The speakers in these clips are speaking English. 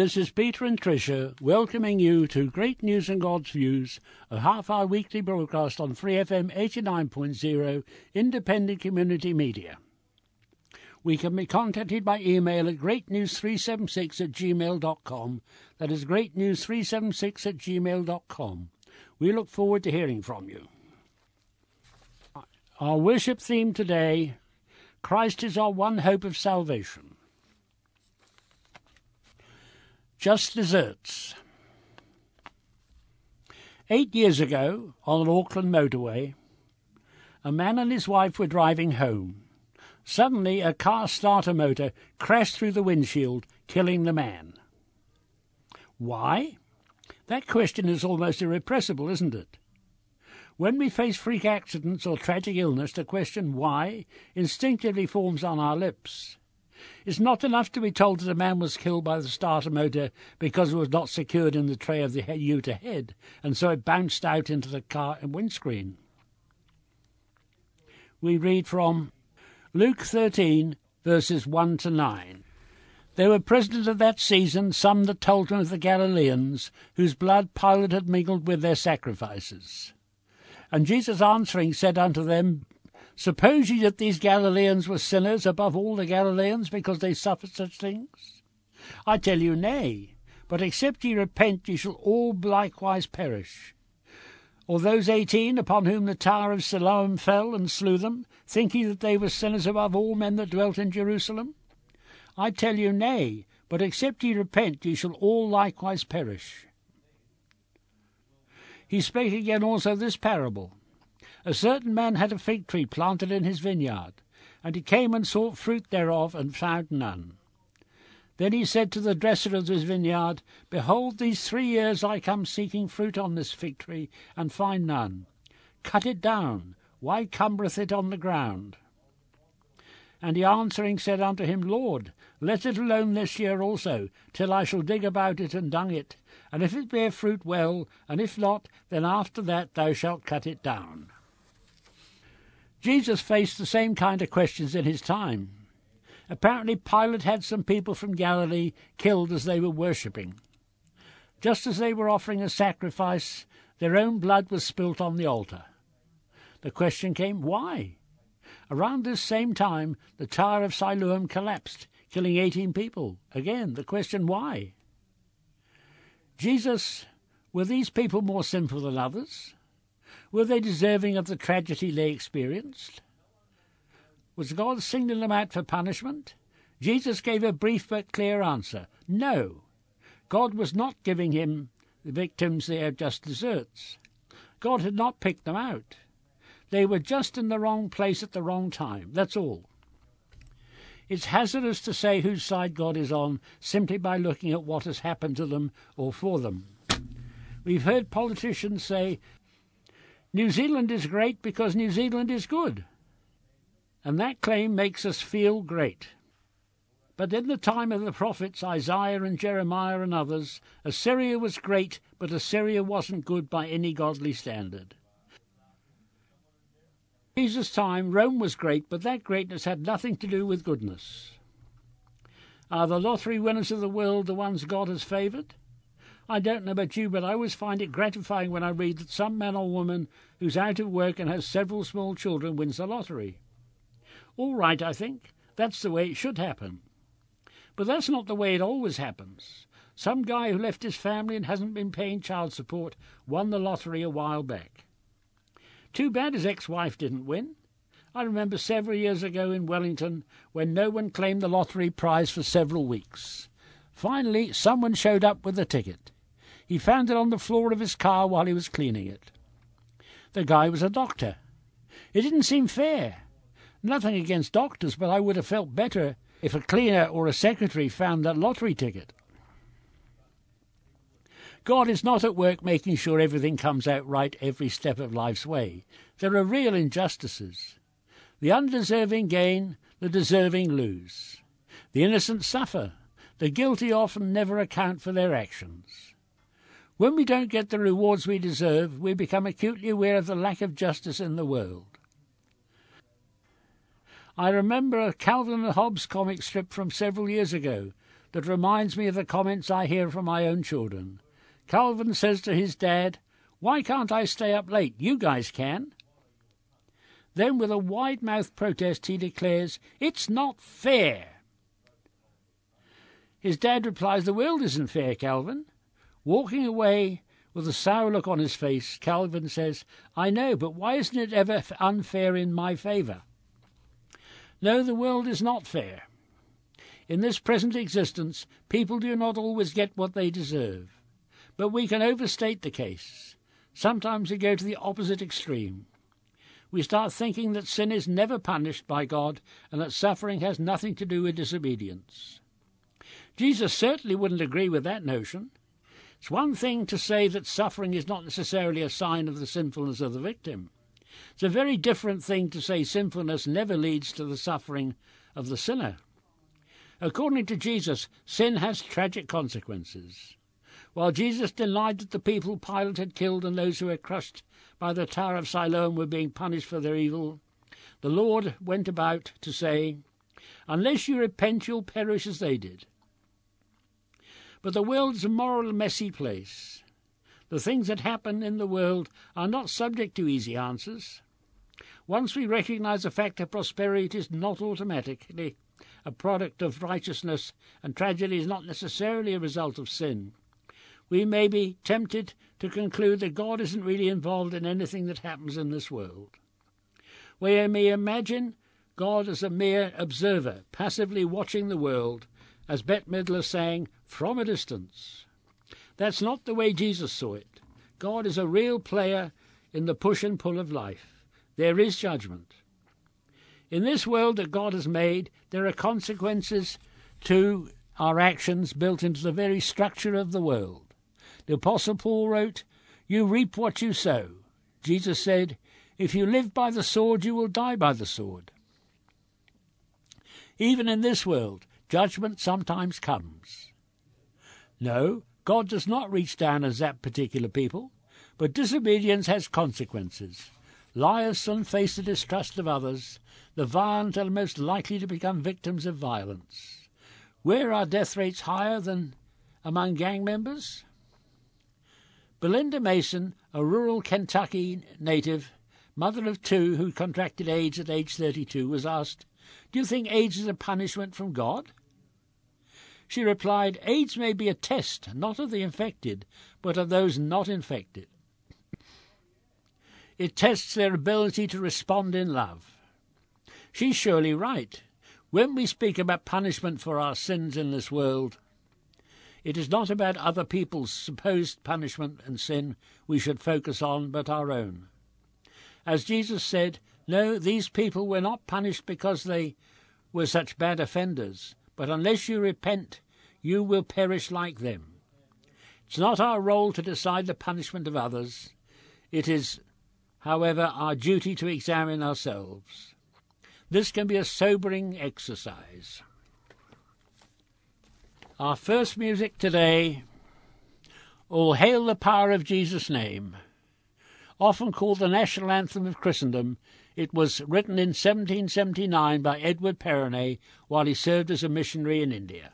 This is Peter and Tricia welcoming you to Great News and God's Views, a half hour weekly broadcast on Free FM 89.0 independent community media. We can be contacted by email at greatnews376 at gmail.com. That is greatnews376 at gmail.com. We look forward to hearing from you. Our worship theme today Christ is our one hope of salvation. Just desserts. Eight years ago, on an Auckland motorway, a man and his wife were driving home. Suddenly, a car starter motor crashed through the windshield, killing the man. Why? That question is almost irrepressible, isn't it? When we face freak accidents or tragic illness, the question why instinctively forms on our lips. It's not enough to be told that a man was killed by the starter motor because it was not secured in the tray of the ute ahead, and so it bounced out into the car and windscreen. We read from Luke 13, verses 1 to 9. There were present at that season some that told him of the Galileans, whose blood Pilate had mingled with their sacrifices. And Jesus answering said unto them, Suppose ye that these Galileans were sinners above all the Galileans because they suffered such things? I tell you, nay. But except ye repent, ye shall all likewise perish. Or those eighteen upon whom the tower of Siloam fell and slew them, think ye that they were sinners above all men that dwelt in Jerusalem? I tell you, nay. But except ye repent, ye shall all likewise perish. He spake again also this parable. A certain man had a fig tree planted in his vineyard, and he came and sought fruit thereof, and found none. Then he said to the dresser of his vineyard, Behold, these three years I come seeking fruit on this fig tree, and find none. Cut it down. Why cumbereth it on the ground? And he answering said unto him, Lord, let it alone this year also, till I shall dig about it and dung it. And if it bear fruit, well, and if not, then after that thou shalt cut it down. Jesus faced the same kind of questions in his time. Apparently, Pilate had some people from Galilee killed as they were worshipping. Just as they were offering a sacrifice, their own blood was spilt on the altar. The question came, why? Around this same time, the Tower of Siloam collapsed, killing 18 people. Again, the question, why? Jesus, were these people more sinful than others? Were they deserving of the tragedy they experienced? Was God singling them out for punishment? Jesus gave a brief but clear answer no. God was not giving him the victims their just deserts. God had not picked them out. They were just in the wrong place at the wrong time. That's all. It's hazardous to say whose side God is on simply by looking at what has happened to them or for them. We've heard politicians say New Zealand is great because New Zealand is good. And that claim makes us feel great. But in the time of the prophets Isaiah and Jeremiah and others, Assyria was great, but Assyria wasn't good by any godly standard. In Jesus' time, Rome was great, but that greatness had nothing to do with goodness. Are the lottery winners of the world the ones God has favoured? I don't know about you, but I always find it gratifying when I read that some man or woman who's out of work and has several small children wins the lottery. All right, I think. That's the way it should happen. But that's not the way it always happens. Some guy who left his family and hasn't been paying child support won the lottery a while back. Too bad his ex wife didn't win. I remember several years ago in Wellington when no one claimed the lottery prize for several weeks. Finally, someone showed up with a ticket. He found it on the floor of his car while he was cleaning it. The guy was a doctor. It didn't seem fair. Nothing against doctors, but I would have felt better if a cleaner or a secretary found that lottery ticket. God is not at work making sure everything comes out right every step of life's way. There are real injustices. The undeserving gain, the deserving lose. The innocent suffer. The guilty often never account for their actions. When we don't get the rewards we deserve, we become acutely aware of the lack of justice in the world. I remember a Calvin and Hobbes comic strip from several years ago that reminds me of the comments I hear from my own children. Calvin says to his dad, Why can't I stay up late? You guys can. Then, with a wide mouthed protest, he declares, It's not fair. His dad replies, The world isn't fair, Calvin. Walking away with a sour look on his face, Calvin says, I know, but why isn't it ever unfair in my favour? No, the world is not fair. In this present existence, people do not always get what they deserve. But we can overstate the case. Sometimes we go to the opposite extreme. We start thinking that sin is never punished by God and that suffering has nothing to do with disobedience. Jesus certainly wouldn't agree with that notion. It's one thing to say that suffering is not necessarily a sign of the sinfulness of the victim. It's a very different thing to say sinfulness never leads to the suffering of the sinner. According to Jesus, sin has tragic consequences. While Jesus denied that the people Pilate had killed and those who were crushed by the Tower of Siloam were being punished for their evil, the Lord went about to say, Unless you repent, you'll perish as they did. But the world's a moral, messy place. The things that happen in the world are not subject to easy answers. Once we recognize the fact that prosperity is not automatically a product of righteousness and tragedy is not necessarily a result of sin, we may be tempted to conclude that God isn't really involved in anything that happens in this world. We may imagine God as a mere observer, passively watching the world as Bette Midler sang, from a distance. That's not the way Jesus saw it. God is a real player in the push and pull of life. There is judgment. In this world that God has made, there are consequences to our actions built into the very structure of the world. The Apostle Paul wrote, You reap what you sow. Jesus said, If you live by the sword, you will die by the sword. Even in this world, Judgment sometimes comes. No, God does not reach down and zap particular people, but disobedience has consequences. Liars soon face the distrust of others. The violent are most likely to become victims of violence. Where are death rates higher than among gang members? Belinda Mason, a rural Kentucky native, mother of two who contracted AIDS at age 32, was asked, Do you think AIDS is a punishment from God? She replied, AIDS may be a test, not of the infected, but of those not infected. It tests their ability to respond in love. She's surely right. When we speak about punishment for our sins in this world, it is not about other people's supposed punishment and sin we should focus on, but our own. As Jesus said, No, these people were not punished because they were such bad offenders, but unless you repent, you will perish like them. It's not our role to decide the punishment of others. It is, however, our duty to examine ourselves. This can be a sobering exercise. Our first music today, All Hail the Power of Jesus' Name. Often called the national anthem of Christendom, it was written in 1779 by Edward Perronet while he served as a missionary in India.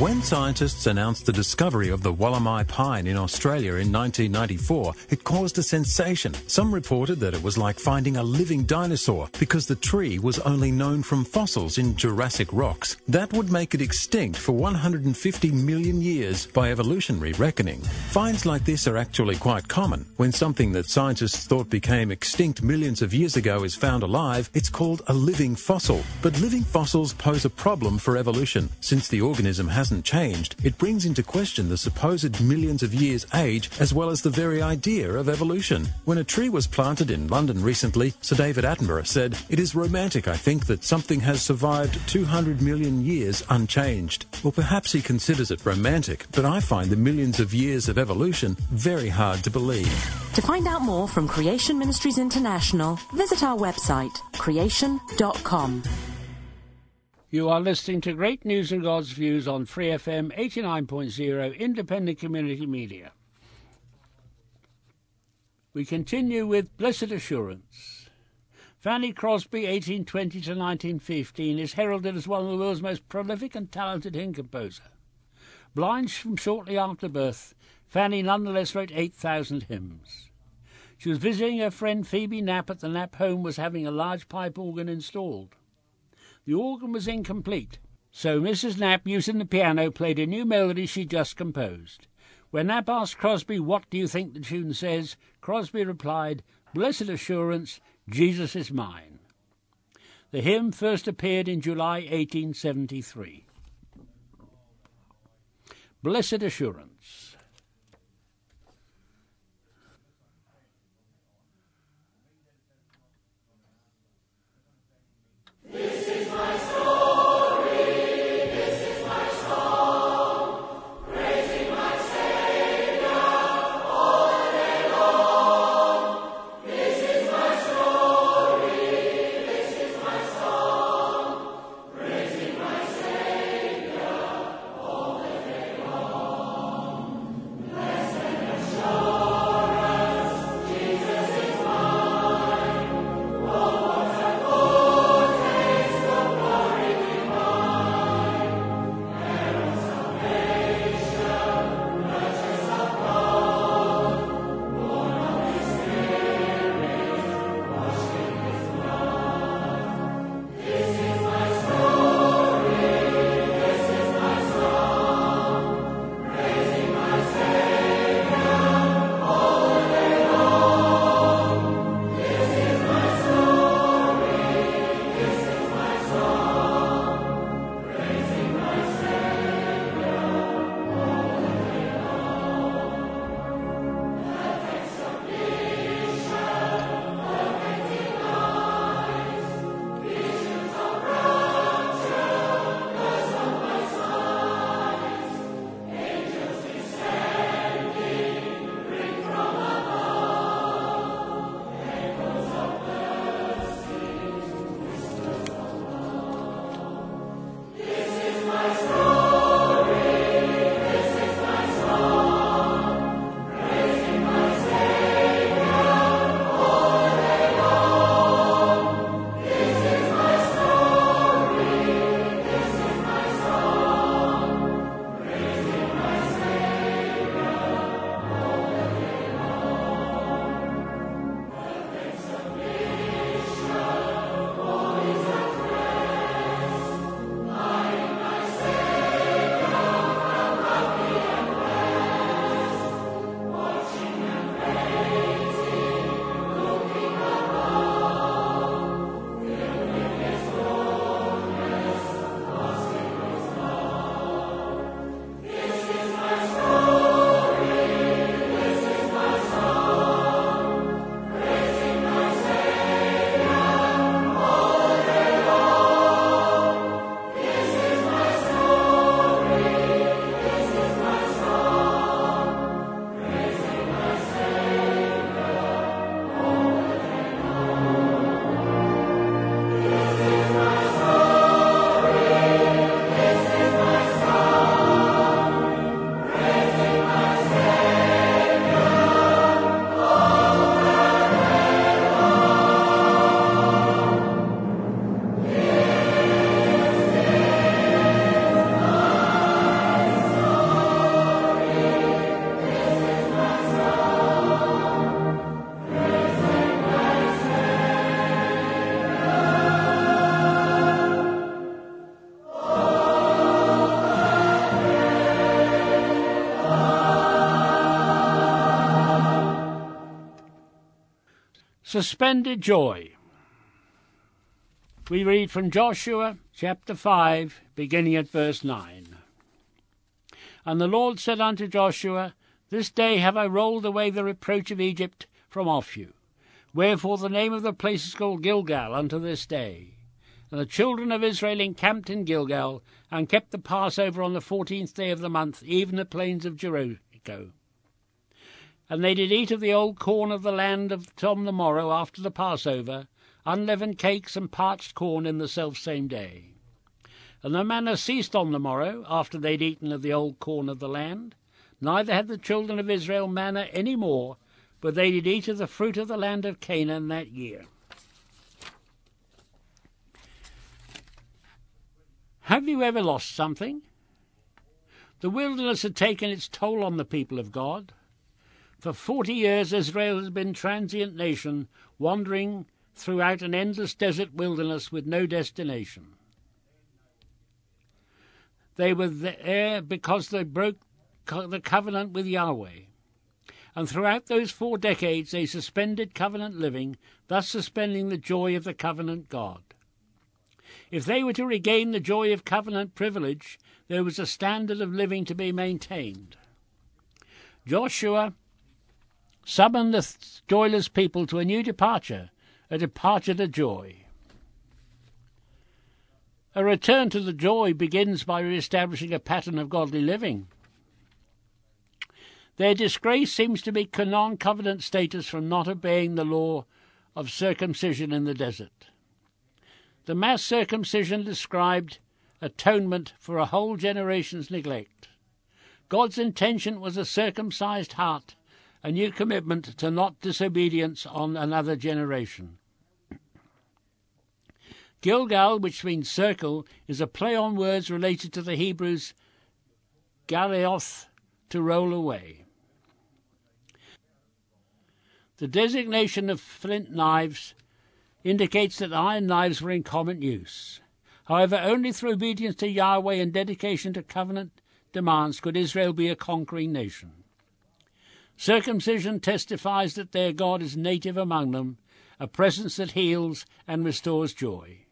When scientists announced the discovery of the Wollemi pine in Australia in 1994, it caused a sensation. Some reported that it was like finding a living dinosaur because the tree was only known from fossils in Jurassic rocks. That would make it extinct for 150 million years by evolutionary reckoning. Finds like this are actually quite common. When something that scientists thought became extinct millions of years ago is found alive, it's called a living fossil. But living fossils pose a problem for evolution. Since the organism has hasn't changed, it brings into question the supposed millions of years age as well as the very idea of evolution. When a tree was planted in London recently, Sir David Attenborough said, It is romantic, I think, that something has survived 200 million years unchanged. Well, perhaps he considers it romantic, but I find the millions of years of evolution very hard to believe. To find out more from Creation Ministries International, visit our website, creation.com. You are listening to Great News and God's Views on Free FM 89.0 Independent Community Media. We continue with Blessed Assurance. Fanny Crosby, 1820 to 1915, is heralded as one of the world's most prolific and talented hymn composer. Blind from shortly after birth, Fanny nonetheless wrote 8,000 hymns. She was visiting her friend Phoebe Knapp at the Knapp home was having a large pipe organ installed. The organ was incomplete, so Mrs. Knapp, using the piano, played a new melody she just composed. When Knapp asked Crosby, What do you think the tune says? Crosby replied, Blessed assurance, Jesus is mine. The hymn first appeared in July 1873. Blessed assurance. Suspended joy. We read from Joshua chapter 5, beginning at verse 9. And the Lord said unto Joshua, This day have I rolled away the reproach of Egypt from off you. Wherefore the name of the place is called Gilgal unto this day. And the children of Israel encamped in Gilgal, and kept the Passover on the fourteenth day of the month, even the plains of Jericho. And they did eat of the old corn of the land of Tom the morrow after the Passover, unleavened cakes and parched corn in the selfsame day. And the manna ceased on the morrow, after they'd eaten of the old corn of the land. Neither had the children of Israel manna any more, but they did eat of the fruit of the land of Canaan that year. Have you ever lost something? The wilderness had taken its toll on the people of God. For forty years, Israel has been transient nation, wandering throughout an endless desert wilderness with no destination. They were there because they broke the covenant with Yahweh. And throughout those four decades, they suspended covenant living, thus suspending the joy of the covenant God. If they were to regain the joy of covenant privilege, there was a standard of living to be maintained. Joshua Summon the joyless people to a new departure, a departure to joy. A return to the joy begins by re-establishing a pattern of godly living. Their disgrace seems to be non covenant status from not obeying the law of circumcision in the desert. The mass circumcision described atonement for a whole generation's neglect. God's intention was a circumcised heart a new commitment to not disobedience on another generation. Gilgal, which means circle, is a play on words related to the Hebrews galeoth, to roll away. The designation of flint knives indicates that iron knives were in common use. However, only through obedience to Yahweh and dedication to covenant demands could Israel be a conquering nation. Circumcision testifies that their God is native among them, a presence that heals and restores joy.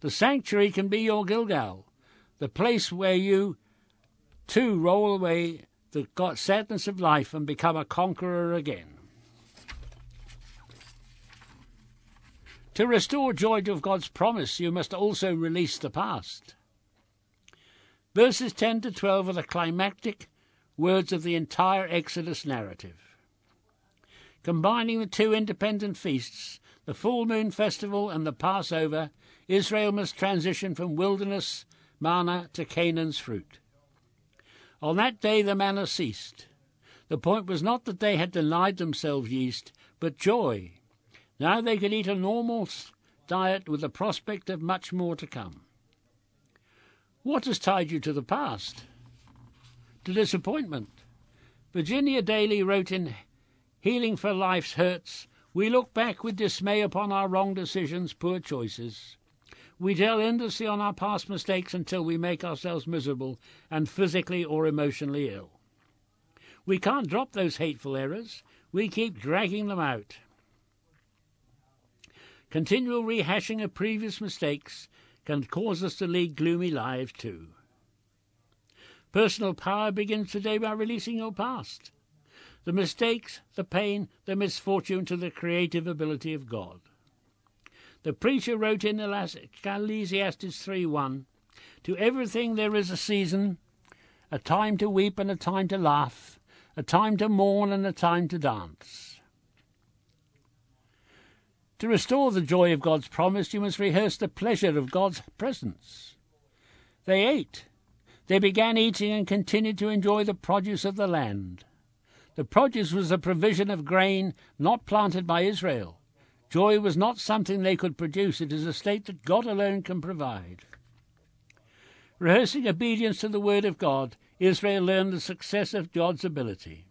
The sanctuary can be your Gilgal, the place where you too roll away the sadness of life and become a conqueror again. To restore joy to God's promise, you must also release the past. Verses 10 to 12 are the climactic words of the entire Exodus narrative. Combining the two independent feasts, the full moon festival and the Passover, Israel must transition from wilderness manna to Canaan's fruit. On that day the manna ceased. The point was not that they had denied themselves yeast, but joy. Now they could eat a normal diet with the prospect of much more to come. What has tied you to the past? To disappointment. Virginia Daly wrote in Healing for Life's Hurts We look back with dismay upon our wrong decisions, poor choices. We dwell endlessly on our past mistakes until we make ourselves miserable and physically or emotionally ill. We can't drop those hateful errors. We keep dragging them out. Continual rehashing of previous mistakes can cause us to lead gloomy lives too. Personal power begins today by releasing your past. The mistakes, the pain, the misfortune to the creative ability of God. The preacher wrote in Ecclesiastes 3:1, To everything there is a season, a time to weep and a time to laugh, a time to mourn and a time to dance. To restore the joy of God's promise, you must rehearse the pleasure of God's presence. They ate, they began eating and continued to enjoy the produce of the land. The produce was a provision of grain not planted by Israel. Joy was not something they could produce, it is a state that God alone can provide. Rehearsing obedience to the word of God, Israel learned the success of God's ability.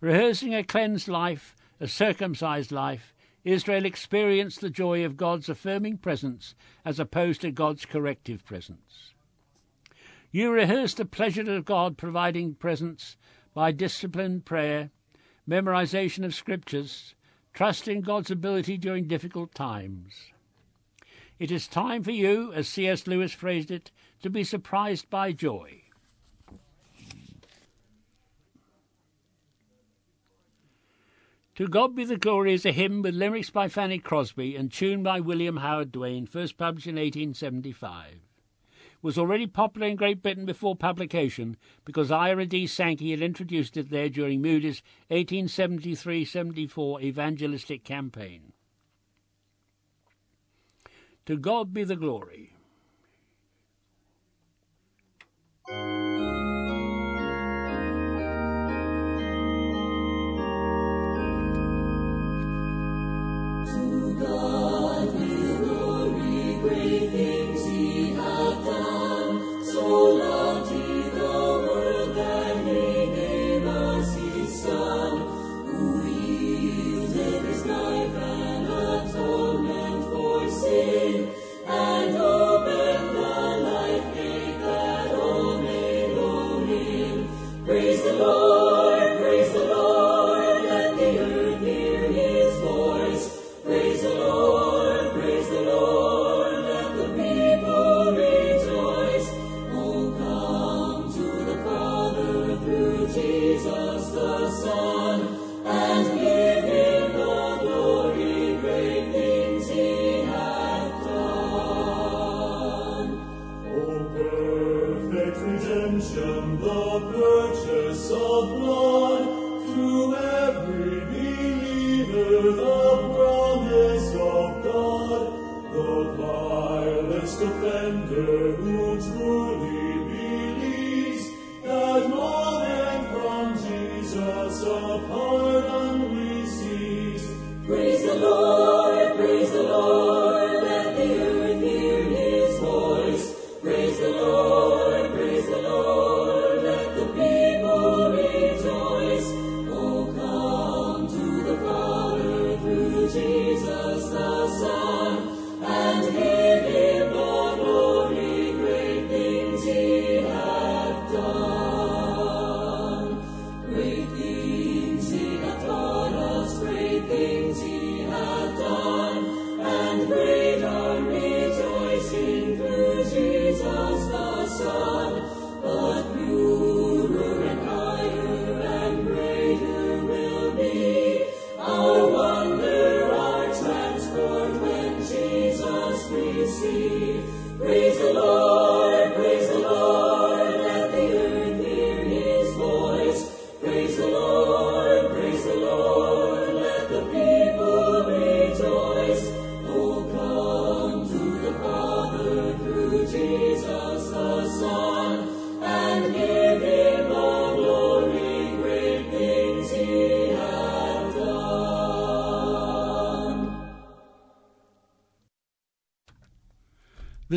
Rehearsing a cleansed life, a circumcised life, Israel experienced the joy of God's affirming presence as opposed to God's corrective presence. You rehearse the pleasure of God providing presence by disciplined prayer, memorization of scriptures, Trust in God's ability during difficult times. It is time for you, as C.S. Lewis phrased it, to be surprised by joy. To God be the glory is a hymn with lyrics by Fanny Crosby and tune by William Howard Doane, first published in 1875. Was already popular in Great Britain before publication because Ira D. Sankey had introduced it there during Moody's 1873-74 evangelistic campaign. To God be the glory.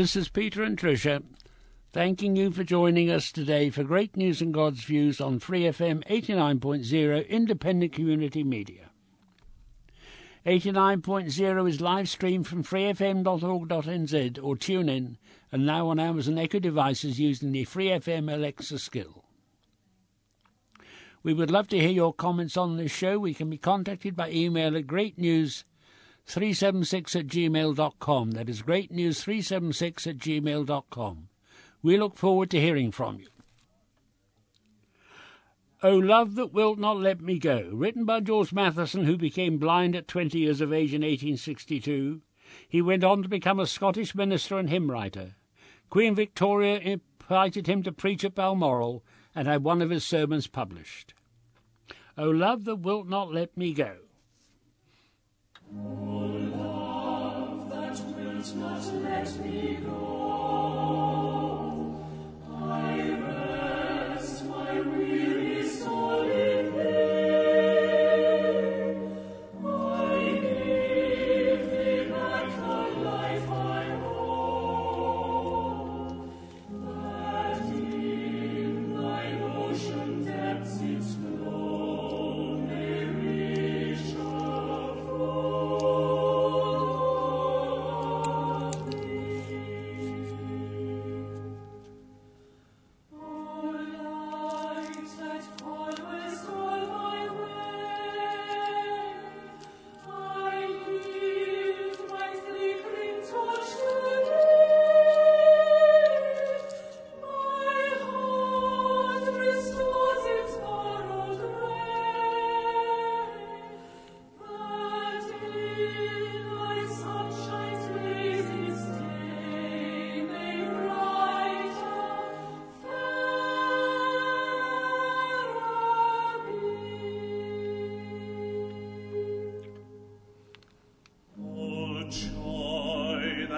This is Peter and Tricia thanking you for joining us today for Great News and God's Views on Free FM 89.0 Independent Community Media. 89.0 is live streamed from freefm.org.nz or tune in and now on Amazon Echo devices using the Free FM Alexa skill. We would love to hear your comments on this show. We can be contacted by email at greatnews 376 at gmail.com. That is greatnews376 at gmail.com. We look forward to hearing from you. O Love That Wilt Not Let Me Go, written by George Matheson, who became blind at 20 years of age in 1862. He went on to become a Scottish minister and hymn writer. Queen Victoria invited him to preach at Balmoral and had one of his sermons published. O Love That Wilt Not Let Me Go. Oh, love that wilt not let me go.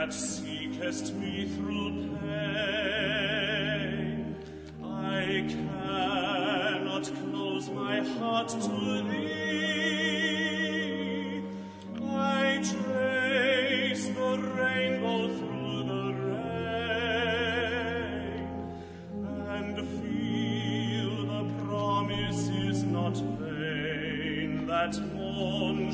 That seekest me through pain. I cannot close my heart to thee. I trace the rainbow through the rain and feel the promise is not vain that morn